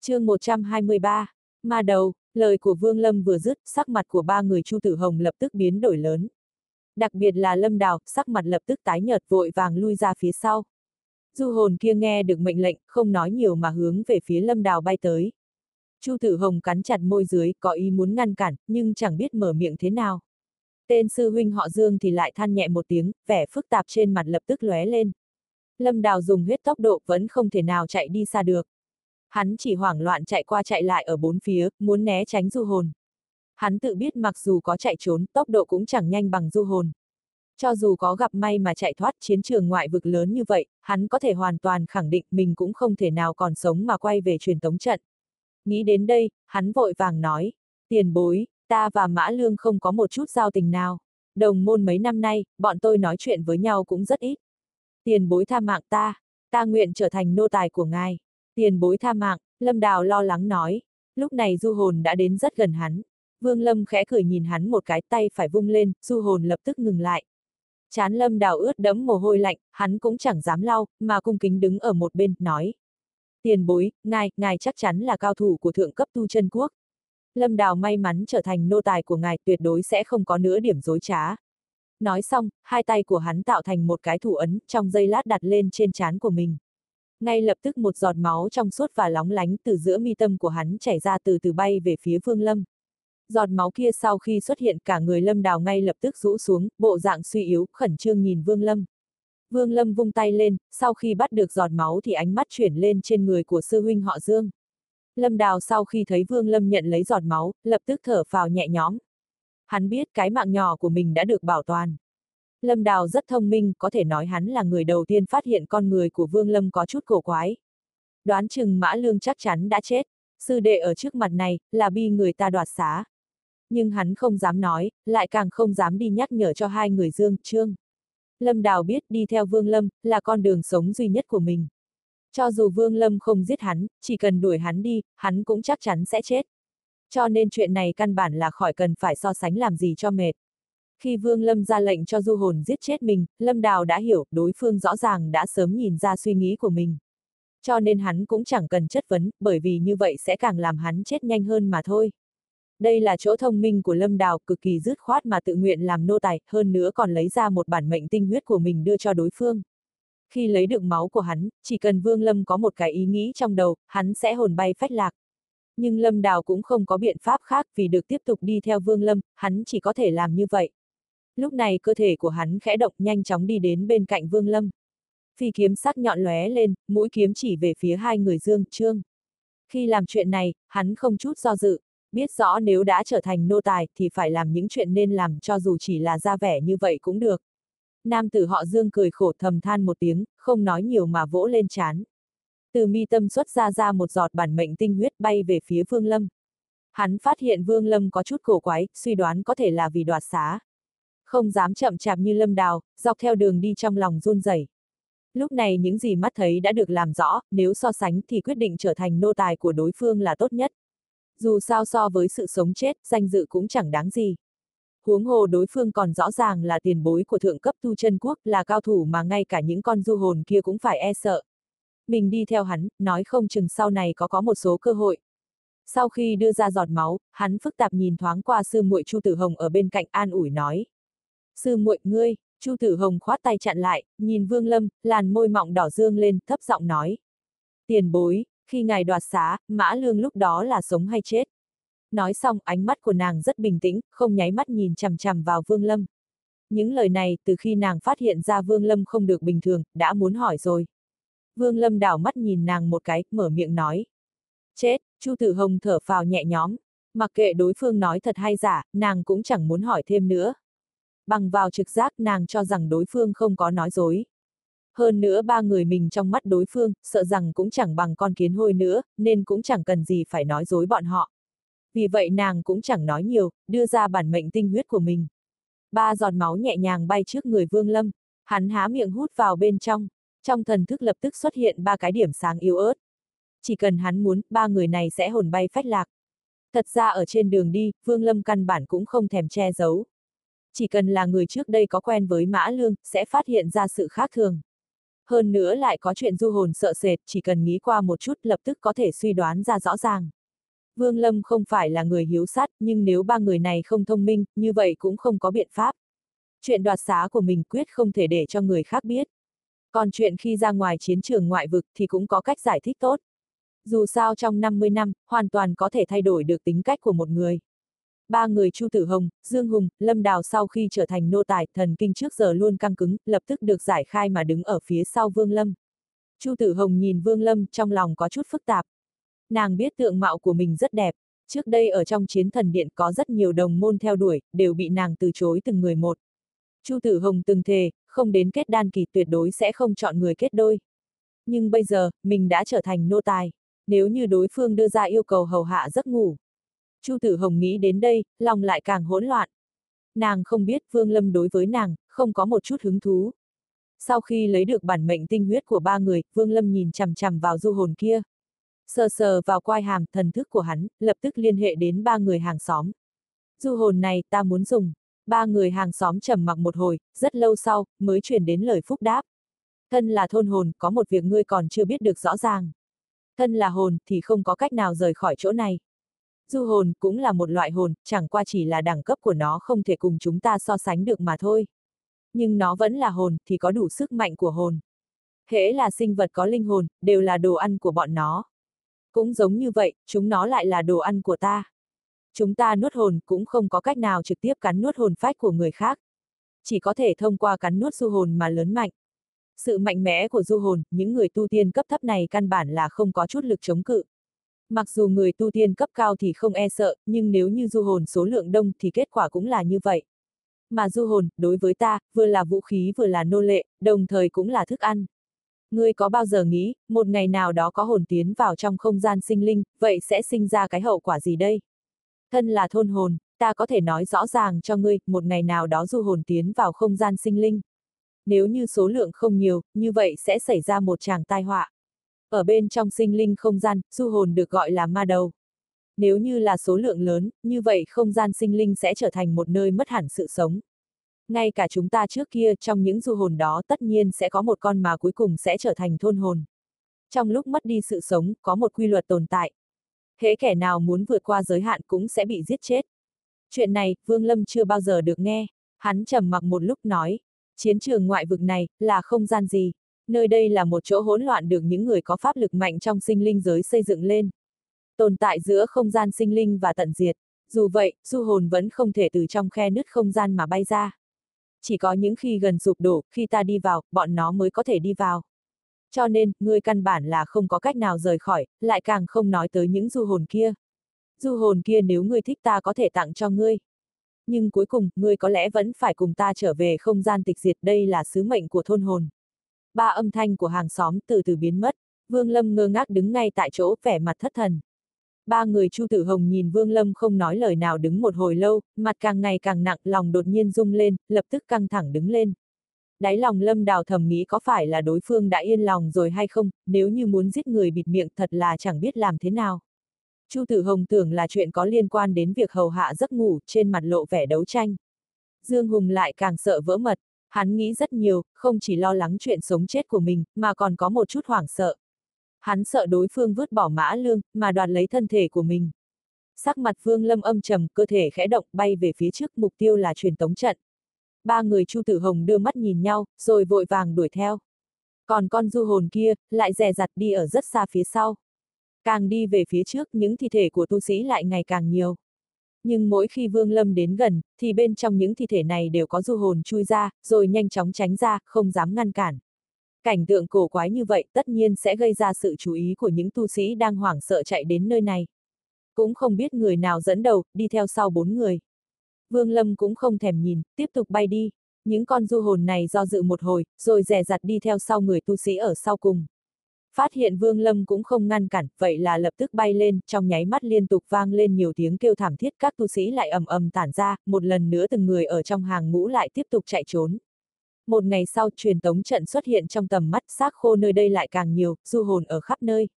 chương 123, ma đầu, lời của Vương Lâm vừa dứt, sắc mặt của ba người Chu Tử Hồng lập tức biến đổi lớn. Đặc biệt là Lâm Đào, sắc mặt lập tức tái nhợt vội vàng lui ra phía sau. Du hồn kia nghe được mệnh lệnh, không nói nhiều mà hướng về phía Lâm Đào bay tới. Chu Tử Hồng cắn chặt môi dưới, có ý muốn ngăn cản, nhưng chẳng biết mở miệng thế nào. Tên sư huynh họ Dương thì lại than nhẹ một tiếng, vẻ phức tạp trên mặt lập tức lóe lên. Lâm Đào dùng hết tốc độ vẫn không thể nào chạy đi xa được. Hắn chỉ hoảng loạn chạy qua chạy lại ở bốn phía, muốn né tránh du hồn. Hắn tự biết mặc dù có chạy trốn, tốc độ cũng chẳng nhanh bằng du hồn. Cho dù có gặp may mà chạy thoát chiến trường ngoại vực lớn như vậy, hắn có thể hoàn toàn khẳng định mình cũng không thể nào còn sống mà quay về truyền tống trận. Nghĩ đến đây, hắn vội vàng nói, tiền bối, ta và Mã Lương không có một chút giao tình nào. Đồng môn mấy năm nay, bọn tôi nói chuyện với nhau cũng rất ít. Tiền bối tha mạng ta, ta nguyện trở thành nô tài của ngài. Tiền bối tha mạng, Lâm Đào lo lắng nói. Lúc này du hồn đã đến rất gần hắn. Vương Lâm khẽ cười nhìn hắn một cái tay phải vung lên, du hồn lập tức ngừng lại. Chán Lâm Đào ướt đẫm mồ hôi lạnh, hắn cũng chẳng dám lau, mà cung kính đứng ở một bên, nói. Tiền bối, ngài, ngài chắc chắn là cao thủ của thượng cấp tu chân quốc. Lâm Đào may mắn trở thành nô tài của ngài tuyệt đối sẽ không có nữa điểm dối trá. Nói xong, hai tay của hắn tạo thành một cái thủ ấn, trong giây lát đặt lên trên trán của mình. Ngay lập tức một giọt máu trong suốt và lóng lánh từ giữa mi tâm của hắn chảy ra từ từ bay về phía Vương Lâm. Giọt máu kia sau khi xuất hiện cả người Lâm Đào ngay lập tức rũ xuống, bộ dạng suy yếu, khẩn trương nhìn Vương Lâm. Vương Lâm vung tay lên, sau khi bắt được giọt máu thì ánh mắt chuyển lên trên người của sư huynh họ Dương. Lâm Đào sau khi thấy Vương Lâm nhận lấy giọt máu, lập tức thở phào nhẹ nhõm. Hắn biết cái mạng nhỏ của mình đã được bảo toàn. Lâm Đào rất thông minh, có thể nói hắn là người đầu tiên phát hiện con người của Vương Lâm có chút cổ quái. Đoán chừng Mã Lương chắc chắn đã chết, sư đệ ở trước mặt này, là bi người ta đoạt xá. Nhưng hắn không dám nói, lại càng không dám đi nhắc nhở cho hai người Dương, Trương. Lâm Đào biết đi theo Vương Lâm, là con đường sống duy nhất của mình. Cho dù Vương Lâm không giết hắn, chỉ cần đuổi hắn đi, hắn cũng chắc chắn sẽ chết. Cho nên chuyện này căn bản là khỏi cần phải so sánh làm gì cho mệt. Khi Vương Lâm ra lệnh cho du hồn giết chết mình, Lâm Đào đã hiểu, đối phương rõ ràng đã sớm nhìn ra suy nghĩ của mình. Cho nên hắn cũng chẳng cần chất vấn, bởi vì như vậy sẽ càng làm hắn chết nhanh hơn mà thôi. Đây là chỗ thông minh của Lâm Đào, cực kỳ dứt khoát mà tự nguyện làm nô tài, hơn nữa còn lấy ra một bản mệnh tinh huyết của mình đưa cho đối phương. Khi lấy được máu của hắn, chỉ cần Vương Lâm có một cái ý nghĩ trong đầu, hắn sẽ hồn bay phách lạc. Nhưng Lâm Đào cũng không có biện pháp khác vì được tiếp tục đi theo Vương Lâm, hắn chỉ có thể làm như vậy. Lúc này cơ thể của hắn khẽ động nhanh chóng đi đến bên cạnh Vương Lâm. Phi kiếm sắc nhọn lóe lên, mũi kiếm chỉ về phía hai người Dương, Trương. Khi làm chuyện này, hắn không chút do dự, biết rõ nếu đã trở thành nô tài thì phải làm những chuyện nên làm cho dù chỉ là ra vẻ như vậy cũng được. Nam tử họ Dương cười khổ thầm than một tiếng, không nói nhiều mà vỗ lên chán. Từ mi tâm xuất ra ra một giọt bản mệnh tinh huyết bay về phía Vương Lâm. Hắn phát hiện Vương Lâm có chút cổ quái, suy đoán có thể là vì đoạt xá. Không dám chậm chạp như Lâm Đào, dọc theo đường đi trong lòng run rẩy. Lúc này những gì mắt thấy đã được làm rõ, nếu so sánh thì quyết định trở thành nô tài của đối phương là tốt nhất. Dù sao so với sự sống chết, danh dự cũng chẳng đáng gì. Huống hồ đối phương còn rõ ràng là tiền bối của thượng cấp tu chân quốc, là cao thủ mà ngay cả những con du hồn kia cũng phải e sợ. Mình đi theo hắn, nói không chừng sau này có có một số cơ hội. Sau khi đưa ra giọt máu, hắn phức tạp nhìn thoáng qua sư muội Chu Tử Hồng ở bên cạnh an ủi nói. Sư muội ngươi, Chu Tử Hồng khoát tay chặn lại, nhìn Vương Lâm, làn môi mọng đỏ dương lên, thấp giọng nói. Tiền bối, khi ngài đoạt xá, Mã Lương lúc đó là sống hay chết? Nói xong, ánh mắt của nàng rất bình tĩnh, không nháy mắt nhìn chằm chằm vào Vương Lâm. Những lời này, từ khi nàng phát hiện ra Vương Lâm không được bình thường, đã muốn hỏi rồi. Vương Lâm đảo mắt nhìn nàng một cái, mở miệng nói. Chết, Chu Tử Hồng thở phào nhẹ nhõm. Mặc kệ đối phương nói thật hay giả, nàng cũng chẳng muốn hỏi thêm nữa. Bằng vào trực giác nàng cho rằng đối phương không có nói dối. Hơn nữa ba người mình trong mắt đối phương, sợ rằng cũng chẳng bằng con kiến hôi nữa, nên cũng chẳng cần gì phải nói dối bọn họ. Vì vậy nàng cũng chẳng nói nhiều, đưa ra bản mệnh tinh huyết của mình. Ba giọt máu nhẹ nhàng bay trước người Vương Lâm, hắn há miệng hút vào bên trong, trong thần thức lập tức xuất hiện ba cái điểm sáng yếu ớt. Chỉ cần hắn muốn, ba người này sẽ hồn bay phách lạc. Thật ra ở trên đường đi, Vương Lâm căn bản cũng không thèm che giấu. Chỉ cần là người trước đây có quen với Mã Lương, sẽ phát hiện ra sự khác thường. Hơn nữa lại có chuyện du hồn sợ sệt, chỉ cần nghĩ qua một chút lập tức có thể suy đoán ra rõ ràng. Vương Lâm không phải là người hiếu sát, nhưng nếu ba người này không thông minh, như vậy cũng không có biện pháp. Chuyện đoạt xá của mình quyết không thể để cho người khác biết. Còn chuyện khi ra ngoài chiến trường ngoại vực thì cũng có cách giải thích tốt. Dù sao trong 50 năm, hoàn toàn có thể thay đổi được tính cách của một người. Ba người Chu Tử Hồng, Dương Hùng, Lâm Đào sau khi trở thành nô tài, thần kinh trước giờ luôn căng cứng, lập tức được giải khai mà đứng ở phía sau Vương Lâm. Chu Tử Hồng nhìn Vương Lâm trong lòng có chút phức tạp. Nàng biết tượng mạo của mình rất đẹp, trước đây ở trong chiến thần điện có rất nhiều đồng môn theo đuổi, đều bị nàng từ chối từng người một. Chu Tử Hồng từng thề, không đến kết đan kỳ tuyệt đối sẽ không chọn người kết đôi. Nhưng bây giờ, mình đã trở thành nô tài. Nếu như đối phương đưa ra yêu cầu hầu hạ giấc ngủ. Chu Tử Hồng nghĩ đến đây, lòng lại càng hỗn loạn. Nàng không biết Vương Lâm đối với nàng, không có một chút hứng thú. Sau khi lấy được bản mệnh tinh huyết của ba người, Vương Lâm nhìn chằm chằm vào du hồn kia. Sờ sờ vào quai hàm, thần thức của hắn, lập tức liên hệ đến ba người hàng xóm. Du hồn này, ta muốn dùng. Ba người hàng xóm trầm mặc một hồi, rất lâu sau, mới truyền đến lời phúc đáp. Thân là thôn hồn, có một việc ngươi còn chưa biết được rõ ràng. Thân là hồn, thì không có cách nào rời khỏi chỗ này. Du hồn cũng là một loại hồn, chẳng qua chỉ là đẳng cấp của nó không thể cùng chúng ta so sánh được mà thôi. Nhưng nó vẫn là hồn, thì có đủ sức mạnh của hồn. Hễ là sinh vật có linh hồn, đều là đồ ăn của bọn nó. Cũng giống như vậy, chúng nó lại là đồ ăn của ta. Chúng ta nuốt hồn cũng không có cách nào trực tiếp cắn nuốt hồn phách của người khác. Chỉ có thể thông qua cắn nuốt du hồn mà lớn mạnh. Sự mạnh mẽ của du hồn, những người tu tiên cấp thấp này căn bản là không có chút lực chống cự. Mặc dù người tu tiên cấp cao thì không e sợ, nhưng nếu như du hồn số lượng đông thì kết quả cũng là như vậy. Mà du hồn, đối với ta, vừa là vũ khí vừa là nô lệ, đồng thời cũng là thức ăn. Ngươi có bao giờ nghĩ, một ngày nào đó có hồn tiến vào trong không gian sinh linh, vậy sẽ sinh ra cái hậu quả gì đây? Thân là thôn hồn, ta có thể nói rõ ràng cho ngươi, một ngày nào đó du hồn tiến vào không gian sinh linh. Nếu như số lượng không nhiều, như vậy sẽ xảy ra một tràng tai họa. Ở bên trong sinh linh không gian, du hồn được gọi là ma đầu. Nếu như là số lượng lớn, như vậy không gian sinh linh sẽ trở thành một nơi mất hẳn sự sống. Ngay cả chúng ta trước kia trong những du hồn đó tất nhiên sẽ có một con mà cuối cùng sẽ trở thành thôn hồn. Trong lúc mất đi sự sống, có một quy luật tồn tại. Hễ kẻ nào muốn vượt qua giới hạn cũng sẽ bị giết chết. Chuyện này, Vương Lâm chưa bao giờ được nghe. Hắn trầm mặc một lúc nói, chiến trường ngoại vực này, là không gian gì. Nơi đây là một chỗ hỗn loạn được những người có pháp lực mạnh trong sinh linh giới xây dựng lên. Tồn tại giữa không gian sinh linh và tận diệt. Dù vậy, du hồn vẫn không thể từ trong khe nứt không gian mà bay ra. Chỉ có những khi gần sụp đổ, khi ta đi vào, bọn nó mới có thể đi vào. Cho nên, ngươi căn bản là không có cách nào rời khỏi, lại càng không nói tới những du hồn kia. Du hồn kia nếu ngươi thích ta có thể tặng cho ngươi. Nhưng cuối cùng, ngươi có lẽ vẫn phải cùng ta trở về không gian tịch diệt đây là sứ mệnh của thôn hồn. Ba âm thanh của hàng xóm từ từ biến mất, Vương Lâm ngơ ngác đứng ngay tại chỗ, vẻ mặt thất thần. Ba người Chu Tử Hồng nhìn Vương Lâm không nói lời nào đứng một hồi lâu, mặt càng ngày càng nặng, lòng đột nhiên rung lên, lập tức căng thẳng đứng lên. Đáy lòng Lâm Đào thầm nghĩ có phải là đối phương đã yên lòng rồi hay không, nếu như muốn giết người bịt miệng thật là chẳng biết làm thế nào. Chu Tử Hồng tưởng là chuyện có liên quan đến việc hầu hạ giấc ngủ, trên mặt lộ vẻ đấu tranh. Dương Hùng lại càng sợ vỡ mật, hắn nghĩ rất nhiều, không chỉ lo lắng chuyện sống chết của mình, mà còn có một chút hoảng sợ. Hắn sợ đối phương vứt bỏ mã lương, mà đoạt lấy thân thể của mình. Sắc mặt Vương Lâm âm trầm, cơ thể khẽ động, bay về phía trước, mục tiêu là truyền tống trận. Ba người Chu Tử Hồng đưa mắt nhìn nhau, rồi vội vàng đuổi theo. Còn con du hồn kia, lại dè dặt đi ở rất xa phía sau. Càng đi về phía trước, những thi thể của tu sĩ lại ngày càng nhiều. Nhưng mỗi khi Vương Lâm đến gần, thì bên trong những thi thể này đều có du hồn chui ra, rồi nhanh chóng tránh ra, không dám ngăn cản. Cảnh tượng cổ quái như vậy tất nhiên sẽ gây ra sự chú ý của những tu sĩ đang hoảng sợ chạy đến nơi này. Cũng không biết người nào dẫn đầu, đi theo sau bốn người. Vương Lâm cũng không thèm nhìn, tiếp tục bay đi. Những con du hồn này do dự một hồi, rồi rẻ rặt đi theo sau người tu sĩ ở sau cùng. Phát hiện Vương Lâm cũng không ngăn cản, vậy là lập tức bay lên, trong nháy mắt liên tục vang lên nhiều tiếng kêu thảm thiết các tu sĩ lại ầm ầm tản ra, một lần nữa từng người ở trong hàng ngũ lại tiếp tục chạy trốn. Một ngày sau truyền tống trận xuất hiện trong tầm mắt xác khô nơi đây lại càng nhiều, du hồn ở khắp nơi.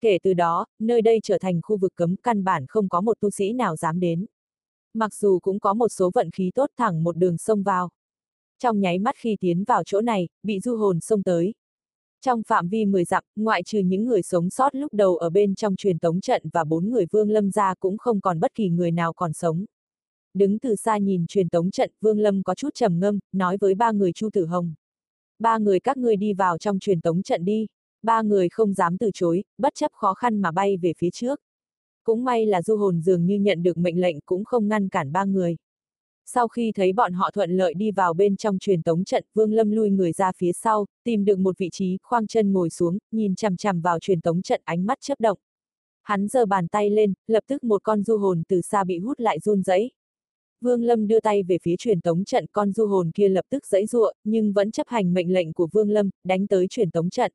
Kể từ đó, nơi đây trở thành khu vực cấm căn bản không có một tu sĩ nào dám đến. Mặc dù cũng có một số vận khí tốt thẳng một đường sông vào. Trong nháy mắt khi tiến vào chỗ này, bị du hồn xông tới. Trong phạm vi 10 dặm, ngoại trừ những người sống sót lúc đầu ở bên trong truyền tống trận và bốn người Vương Lâm ra cũng không còn bất kỳ người nào còn sống. Đứng từ xa nhìn truyền tống trận, Vương Lâm có chút trầm ngâm, nói với ba người Chu Tử Hồng. Ba người các ngươi đi vào trong truyền tống trận đi. Ba người không dám từ chối, bất chấp khó khăn mà bay về phía trước. Cũng may là du hồn dường như nhận được mệnh lệnh cũng không ngăn cản ba người. Sau khi thấy bọn họ thuận lợi đi vào bên trong truyền tống trận, Vương Lâm lui người ra phía sau, tìm được một vị trí, khoang chân ngồi xuống, nhìn chằm chằm vào truyền tống trận ánh mắt chớp động. Hắn giơ bàn tay lên, lập tức một con du hồn từ xa bị hút lại run rẩy. Vương Lâm đưa tay về phía truyền tống trận, con du hồn kia lập tức giãy giụa, nhưng vẫn chấp hành mệnh lệnh của Vương Lâm, đánh tới truyền tống trận.